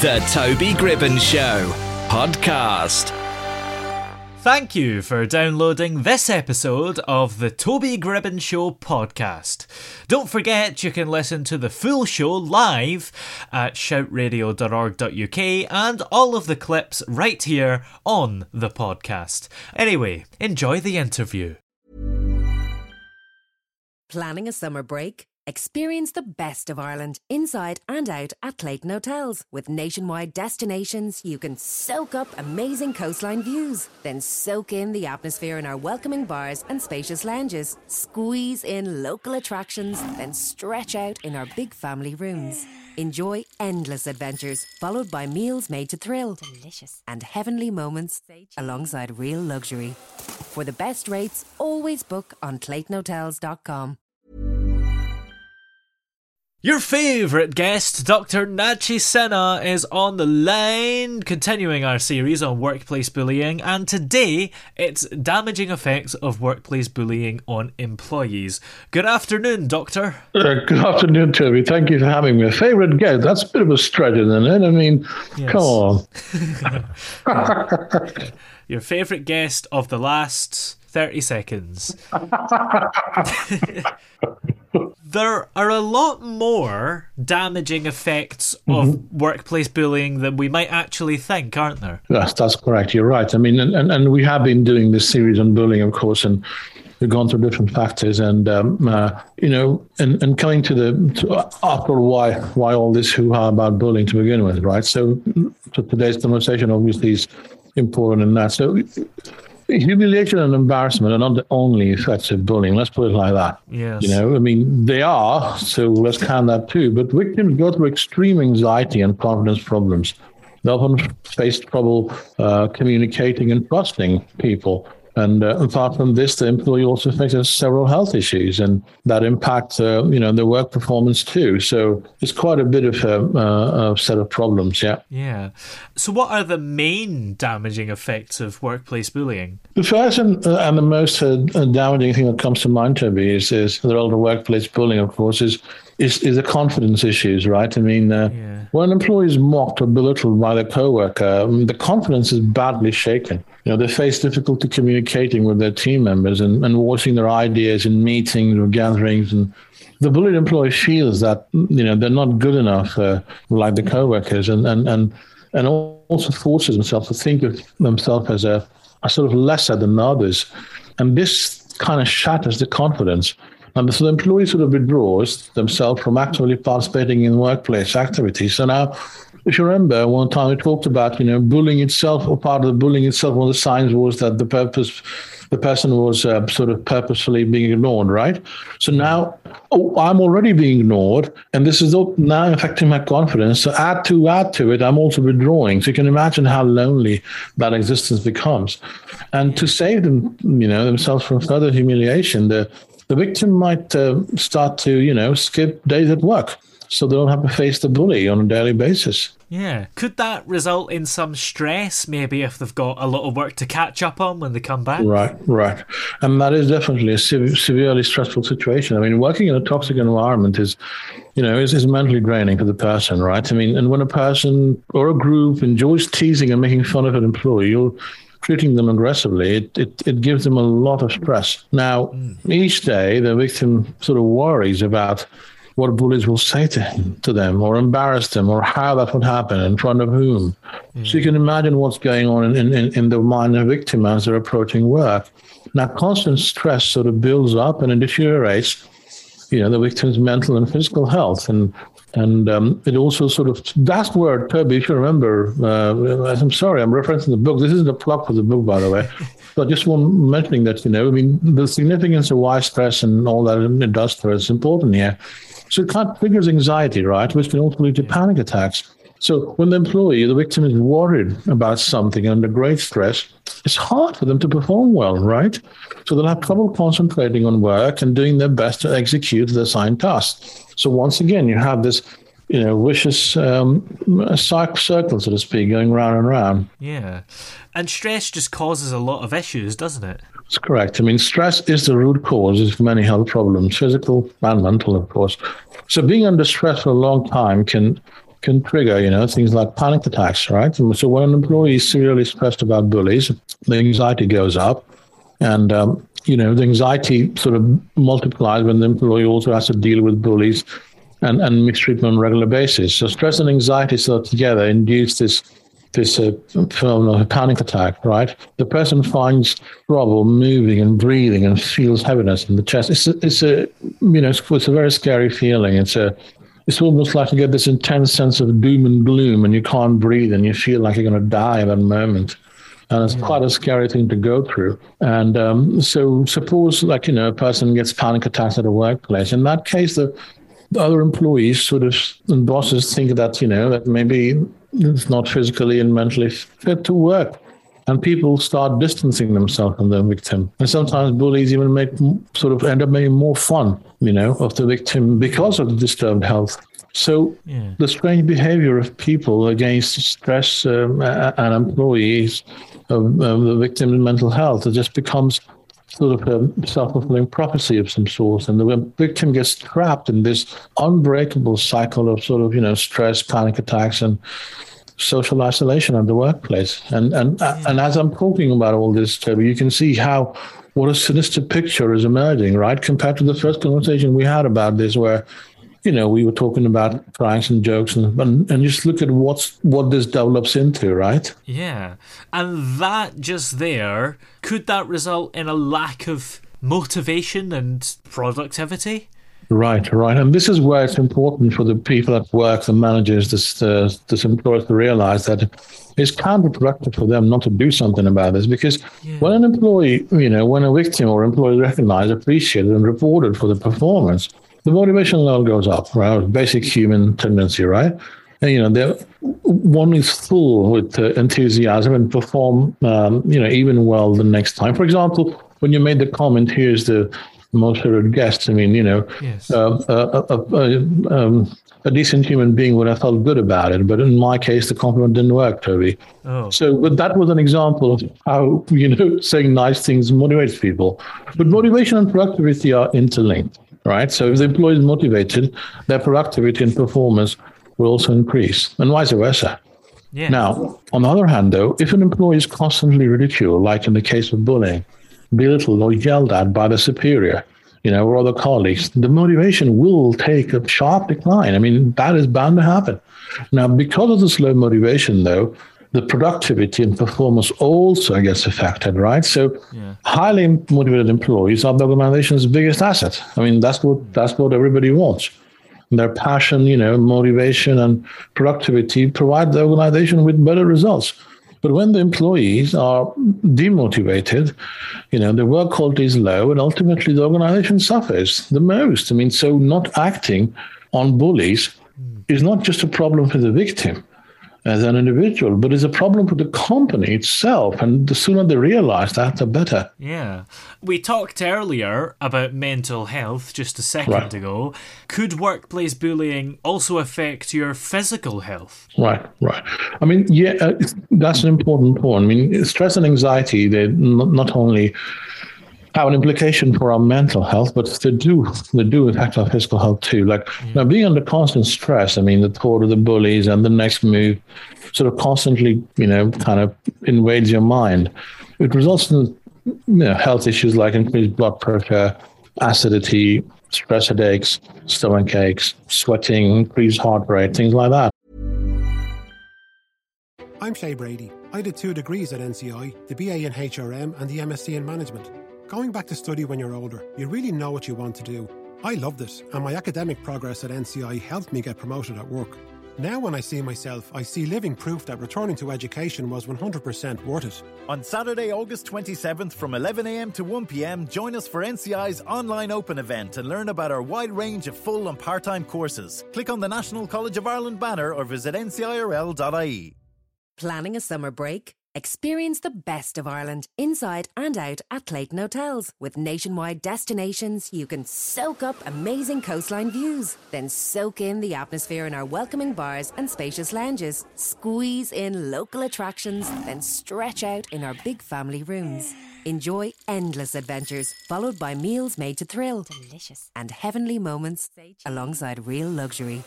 The Toby Gribben Show podcast. Thank you for downloading this episode of the Toby Gribben Show podcast. Don't forget you can listen to the full show live at shoutradio.org.uk and all of the clips right here on the podcast. Anyway, enjoy the interview. Planning a summer break? Experience the best of Ireland inside and out at Clayton Hotels. With nationwide destinations, you can soak up amazing coastline views, then soak in the atmosphere in our welcoming bars and spacious lounges. Squeeze in local attractions, then stretch out in our big family rooms. Enjoy endless adventures, followed by meals made to thrill. Delicious. And heavenly moments alongside real luxury. For the best rates, always book on ClaytonHotels.com. Your favourite guest, Dr. Nachi Sinha, is on the line, continuing our series on workplace bullying, and today it's damaging effects of workplace bullying on employees. Good afternoon, Doctor. Uh, good afternoon, Toby. Thank you for having me. Favourite guest, that's a bit of a stretch, isn't it? I mean, yes. come on. Your favourite guest of the last 30 seconds. there are a lot more damaging effects of mm-hmm. workplace bullying than we might actually think, aren't there? Yes, that's correct. You're right. I mean, and, and, and we have been doing this series on bullying, of course, and we've gone through different factors and um, uh, you know and, and coming to the to, after why why all this hoo-ha about bullying to begin with right so, so today's conversation obviously is important in that so humiliation and embarrassment are not the only effects of bullying. Let's put it like that. Yes. You know, I mean, they are, so let's count that too. But victims go through extreme anxiety and confidence problems. They often face trouble uh, communicating and trusting people. And uh, apart from this, the employee also faces several health issues, and that impact, uh, you know, their work performance too. So it's quite a bit of a, uh, a, set of problems. Yeah. Yeah. So, what are the main damaging effects of workplace bullying? The first and, uh, and the most uh, damaging thing that comes to mind, Toby, is, is the older workplace bullying. Of course, is is is the confidence issues, right? I mean, uh, yeah. when an employee is mocked or belittled by their coworker, um, the confidence is badly shaken. You know, they face difficulty communicating with their team members and, and voicing their ideas in meetings or gatherings. And the bullied employee feels that you know they're not good enough, uh, like the coworkers, and and and and also forces themselves to think of themselves as a, a sort of lesser than others, and this kind of shatters the confidence and so the employees sort of withdraws themselves from actively participating in workplace activities. So now, if you remember, one time we talked about, you know, bullying itself, or part of the bullying itself, one of the signs was that the purpose, the person was uh, sort of purposefully being ignored, right? So now, oh, I'm already being ignored, and this is now affecting my confidence. So add to add to it, I'm also withdrawing. So you can imagine how lonely that existence becomes. And to save them, you know, themselves from further humiliation, the the victim might uh, start to, you know, skip days at work so they don't have to face the bully on a daily basis. Yeah. Could that result in some stress, maybe, if they've got a lot of work to catch up on when they come back? Right, right. And that is definitely a severely stressful situation. I mean, working in a toxic environment is, you know, is, is mentally draining for the person, right? I mean, and when a person or a group enjoys teasing and making fun of an employee, you'll treating them aggressively, it, it, it gives them a lot of stress. Now, mm. each day, the victim sort of worries about what bullies will say to, him, to them or embarrass them or how that would happen in front of whom. Mm. So you can imagine what's going on in, in, in the mind of the victim as they're approaching work. Now, constant stress sort of builds up and it deteriorates, you know, the victim's mental and physical health. And and um, it also sort of that's where Toby, if you remember, uh, I'm sorry, I'm referencing the book. This isn't a plug for the book, by the way. But just one mentioning that, you know, I mean, the significance of why stress and all that it does for us is important here. So it kind of triggers anxiety, right, which can also lead to panic attacks. So when the employee, the victim is worried about something under great stress, it's hard for them to perform well, right? So they'll have trouble concentrating on work and doing their best to execute the assigned tasks. So once again, you have this you know, vicious um, circle, so to speak, going round and round. Yeah. And stress just causes a lot of issues, doesn't it? That's correct. I mean, stress is the root cause of many health problems, physical and mental, of course. So being under stress for a long time can can trigger, you know, things like panic attacks, right? So when an employee is severely stressed about bullies, the anxiety goes up. And, um, you know, the anxiety sort of multiplies when the employee also has to deal with bullies and, and mistreatment on a regular basis. So stress and anxiety sort of together induce this this uh, phenomenon of panic attack, right? The person finds trouble moving and breathing and feels heaviness in the chest. It's a, it's a you know, it's, it's a very scary feeling. It's a it's almost like you get this intense sense of doom and gloom and you can't breathe and you feel like you're going to die at that moment. And it's quite a scary thing to go through. And um, so, suppose, like, you know, a person gets panic attacks at a workplace. In that case, the, the other employees sort of and bosses think that, you know, that maybe it's not physically and mentally fit to work. And people start distancing themselves from the victim. And sometimes bullies even make sort of end up making more fun, you know, of the victim because of the disturbed health. So yeah. the strange behavior of people against stress um, and employees of, of the victim's mental health, it just becomes sort of a self-fulfilling prophecy of some sort. And the victim gets trapped in this unbreakable cycle of sort of, you know, stress, panic attacks, and social isolation at the workplace. And and hmm. and as I'm talking about all this, Toby, you can see how what a sinister picture is emerging, right? Compared to the first conversation we had about this, where you know we were talking about pranks and jokes, and and, and just look at what's what this develops into, right? Yeah, and that just there could that result in a lack of motivation and productivity? Right, right. And this is where it's important for the people at work, the managers, this, uh, this employers to realize that it's counterproductive for them not to do something about this because yeah. when an employee, you know, when a victim or employee is recognized, appreciated, and rewarded for the performance, the motivation level goes up, right? Basic human tendency, right? And, you know, one is full with uh, enthusiasm and perform, um, you know, even well the next time. For example, when you made the comment, here's the most favored guest. I mean, you know, yes. uh, uh, uh, uh, um, a decent human being would have felt good about it. But in my case, the compliment didn't work, Toby. Oh. So, but that was an example of how, you know, saying nice things motivates people. But motivation and productivity are interlinked, right? So if the employee is motivated, their productivity and performance will also increase, and vice versa. Yeah. Now, on the other hand, though, if an employee is constantly ridiculed, like in the case of bullying, belittled or yelled at by the superior, you know, or other colleagues, the motivation will take a sharp decline. I mean, that is bound to happen. Now, because of this low motivation, though, the productivity and performance also gets affected, right? So, yeah. highly motivated employees are the organization's biggest asset. I mean, that's what that's what everybody wants. Their passion, you know, motivation and productivity provide the organization with better results. But when the employees are demotivated, you know, the work quality is low and ultimately the organization suffers the most. I mean, so not acting on bullies hmm. is not just a problem for the victim as an individual, but it's a problem for the company itself. And the sooner they realize that, the better. Yeah. We talked earlier about mental health just a second right. ago. Could workplace bullying also affect your physical health? Right, right. I mean, yeah, uh, that's an important point. I mean, stress and anxiety, they're not only have an implication for our mental health, but they do they do affect our physical health too. Like mm. now, being under constant stress. I mean, the thought of the bullies and the next move, sort of constantly, you know, kind of invades your mind. It results in you know, health issues like increased blood pressure, acidity, stress headaches, stomach aches, sweating, increased heart rate, things like that. I'm Shay Brady. I did two degrees at NCI, the BA in HRM and the MSc in Management. Going back to study when you're older, you really know what you want to do. I loved it, and my academic progress at NCI helped me get promoted at work. Now, when I see myself, I see living proof that returning to education was 100% worth it. On Saturday, August 27th from 11am to 1pm, join us for NCI's online open event and learn about our wide range of full and part time courses. Click on the National College of Ireland banner or visit ncirl.ie. Planning a summer break? Experience the best of Ireland inside and out at Clayton Hotels. With nationwide destinations, you can soak up amazing coastline views, then soak in the atmosphere in our welcoming bars and spacious lounges. Squeeze in local attractions, then stretch out in our big family rooms. Enjoy endless adventures, followed by meals made to thrill. Delicious. And heavenly moments alongside real luxury.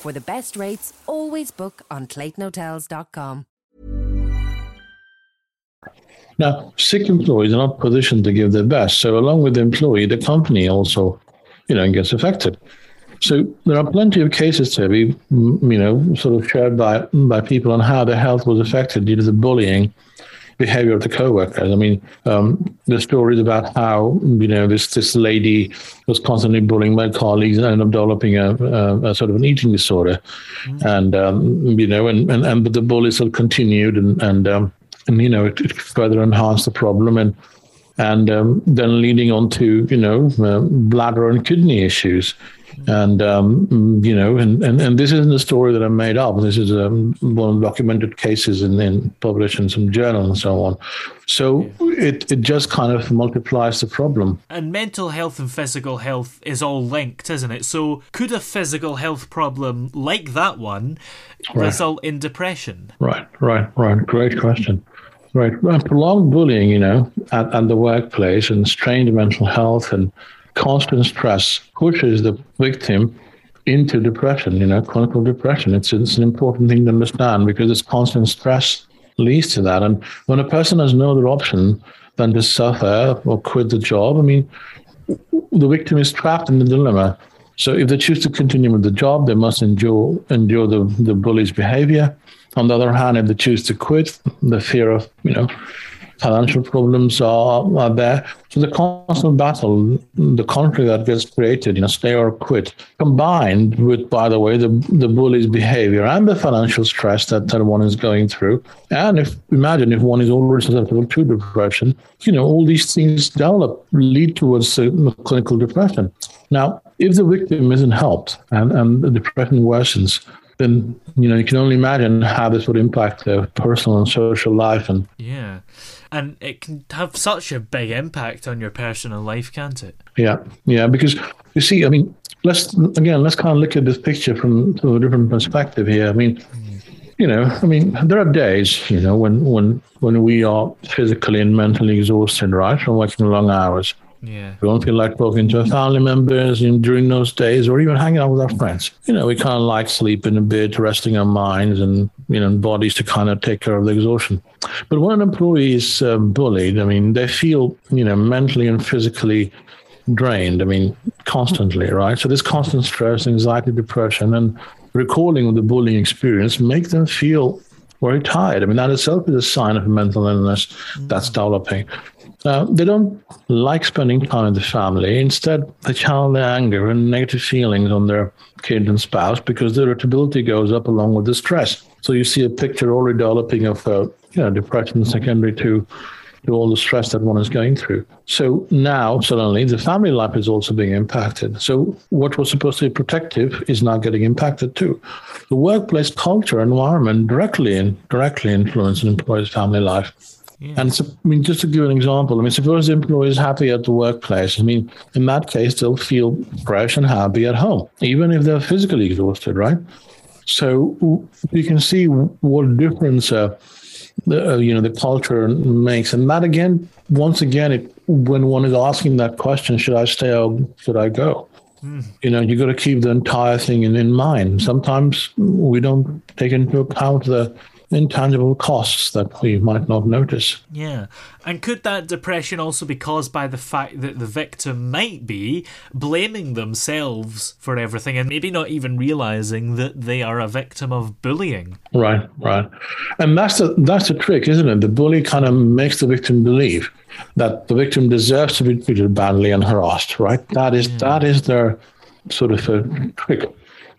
For the best rates, always book on ClaytonHotels.com. Now, sick employees are not positioned to give their best. So, along with the employee, the company also, you know, gets affected. So there are plenty of cases to be, you know, sort of shared by by people on how their health was affected due to the bullying behavior of the co-workers. I mean, um, the stories about how you know this this lady was constantly bullying my colleagues and ended up developing a, a, a sort of an eating disorder, mm-hmm. and um, you know, and, and and but the bully still continued, and and um, and you know it, it further enhanced the problem and and um, then leading on to you know uh, bladder and kidney issues. And um, you know and, and and this isn't a story that i made up. This is um, one of the documented cases in, in published in some journal and so on. So it, it just kind of multiplies the problem. And mental health and physical health is all linked isn't it? So could a physical health problem like that one right. result in depression? Right right right. Great question Right. Well, prolonged bullying, you know, at, at the workplace and strained mental health and constant stress pushes the victim into depression, you know, clinical depression. It's, it's an important thing to understand because this constant stress leads to that. And when a person has no other option than to suffer or quit the job, I mean, the victim is trapped in the dilemma. So if they choose to continue with the job, they must endure endure the, the bully's behavior. On the other hand, if they choose to quit, the fear of, you know, financial problems are, are there. So the constant battle, the conflict that gets created, you know, stay or quit, combined with, by the way, the, the bully's behavior and the financial stress that, that one is going through. And if imagine if one is already susceptible to depression, you know, all these things develop, lead towards clinical depression. Now, if the victim isn't helped and, and the depression worsens, then you know you can only imagine how this would impact their personal and social life and yeah. And it can have such a big impact on your personal life can't it? Yeah. Yeah because you see i mean let's again let's kind of look at this picture from, from a different perspective here. I mean you know i mean there are days you know when when when we are physically and mentally exhausted right from working long hours yeah. We don't feel like talking to our family members in, during those days or even hanging out with our friends. You know, we kind of like sleeping a bit, resting our minds and, you know, bodies to kind of take care of the exhaustion. But when an employee is um, bullied, I mean, they feel, you know, mentally and physically drained. I mean, constantly, right? So this constant stress, anxiety, depression, and recalling of the bullying experience make them feel very tired. I mean, that itself is a sign of mental illness that's developing. Uh, they don't like spending time with the family. Instead, they channel their anger and negative feelings on their kid and spouse because their irritability goes up along with the stress. So you see a picture already developing of uh, you know depression secondary to to all the stress that one is going through. So now suddenly the family life is also being impacted. So what was supposed to be protective is now getting impacted too. The workplace culture environment directly and directly influence an employee's family life. Yeah. And so, I mean, just to give an example, I mean, suppose the employee is happy at the workplace. I mean, in that case, they'll feel fresh and happy at home, even if they're physically exhausted, right? So you can see what difference, uh, the, uh, you know, the culture makes. And that again, once again, it, when one is asking that question, should I stay or should I go? Mm. You know, you got to keep the entire thing in, in mind. Sometimes we don't take into account the intangible costs that we might not notice. Yeah. And could that depression also be caused by the fact that the victim might be blaming themselves for everything and maybe not even realizing that they are a victim of bullying? Right, right. And that's the that's the trick, isn't it? The bully kind of makes the victim believe that the victim deserves to be treated badly and harassed, right? That is yeah. that is their sort of a trick.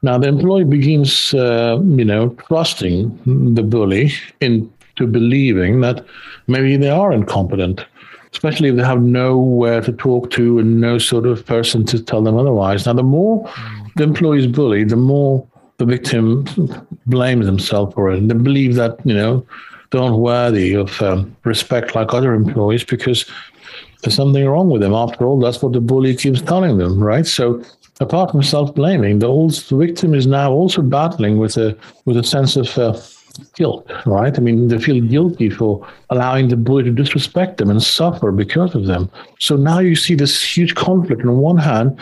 Now the employee begins, uh, you know, trusting the bully into believing that maybe they are incompetent, especially if they have nowhere to talk to and no sort of person to tell them otherwise. Now, the more the employee is bullied, the more the victim blames themselves for it, and they believe that you know they're not worthy of um, respect like other employees because there's something wrong with them. After all, that's what the bully keeps telling them, right? So apart from self-blaming, the, old, the victim is now also battling with a with a sense of uh, guilt, right? I mean, they feel guilty for allowing the bully to disrespect them and suffer because of them. So now you see this huge conflict. On one hand,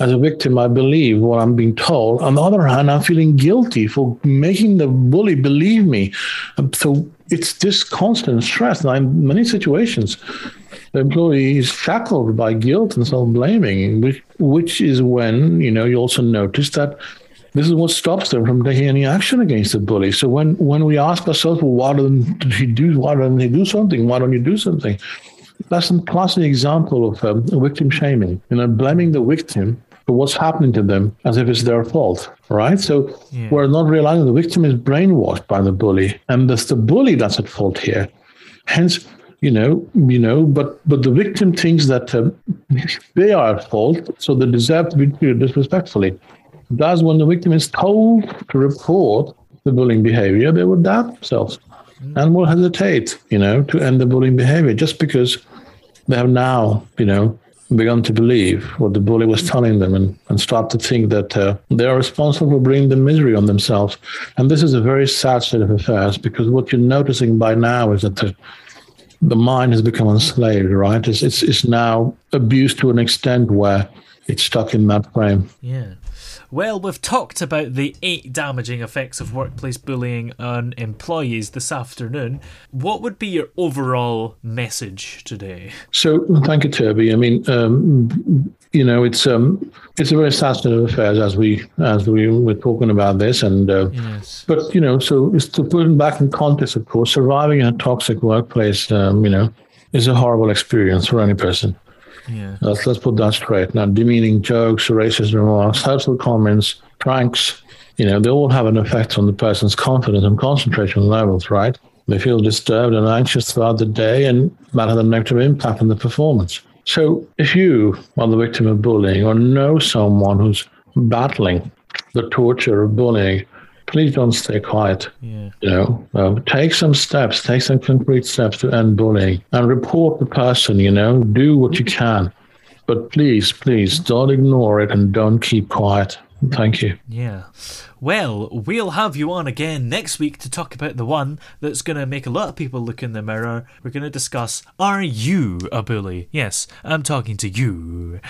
as a victim, I believe what I'm being told. On the other hand, I'm feeling guilty for making the bully believe me. So it's this constant stress. And in many situations, the employee is shackled by guilt and self-blaming, which which is when you know you also notice that this is what stops them from taking any action against the bully. So when when we ask ourselves, well, why don't he do? Why don't he do something? Why don't you do something? That's a classic example of um, victim shaming. You know, blaming the victim for what's happening to them as if it's their fault, right? So yeah. we're not realizing the victim is brainwashed by the bully, and it's the bully that's at fault here. Hence, you know, you know, but but the victim thinks that um, they are at fault, so they deserve to be treated disrespectfully. Thus, when the victim is told to report the bullying behavior, they will doubt themselves and will hesitate, you know, to end the bullying behavior just because they have now, you know, begun to believe what the bully was telling them and, and start to think that uh, they are responsible for bringing the misery on themselves. And this is a very sad state of affairs because what you're noticing by now is that the the mind has become enslaved, right? It's, it's, it's now abused to an extent where it's stuck in that frame. Yeah. Well, we've talked about the eight damaging effects of workplace bullying on employees this afternoon. What would be your overall message today? So, thank you, Toby. I mean, um, you know, it's um, it's a very sensitive affair as we as we were talking about this, and uh, yes. but you know, so it's to put it back in context. Of course, surviving in a toxic workplace, um, you know, is a horrible experience for any person. Yeah. Let's, let's put that straight. Now, demeaning jokes, racist remarks, hurtful comments, pranks, you know, they all have an effect on the person's confidence and concentration levels, right? They feel disturbed and anxious throughout the day, and that has a negative impact on the performance. So, if you are the victim of bullying or know someone who's battling the torture of bullying, please don't stay quiet. Yeah. You know, uh, take some steps, take some concrete steps to end bullying and report the person, you know, do what you can. But please, please don't ignore it and don't keep quiet. Thank you. Yeah. Well, we'll have you on again next week to talk about the one that's going to make a lot of people look in the mirror. We're going to discuss Are you a bully? Yes, I'm talking to you.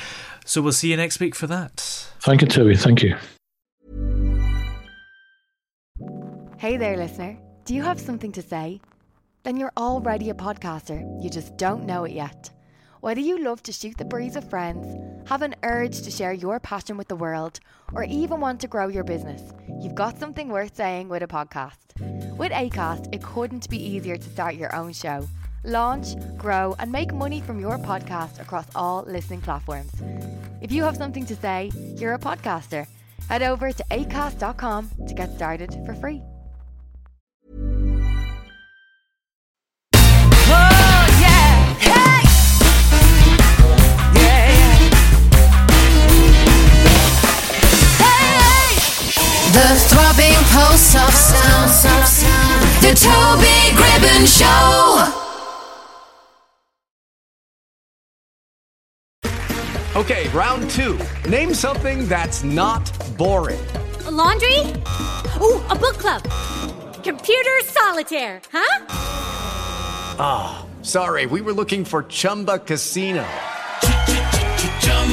So we'll see you next week for that. Thank you, Toby. Thank you. Hey there, listener. Do you have something to say? Then you're already a podcaster, you just don't know it yet. Whether you love to shoot the breeze with friends, have an urge to share your passion with the world, or even want to grow your business, you've got something worth saying with a podcast. With ACAST, it couldn't be easier to start your own show. Launch, grow, and make money from your podcast across all listening platforms. If you have something to say, you're a podcaster. Head over to acast.com to get started for free. The throbbing pulse of sound. Soft sound. The Toby Gribben Show. Okay, round two. Name something that's not boring. A laundry? Ooh, a book club. Computer solitaire, huh? Ah, oh, sorry, we were looking for Chumba Casino.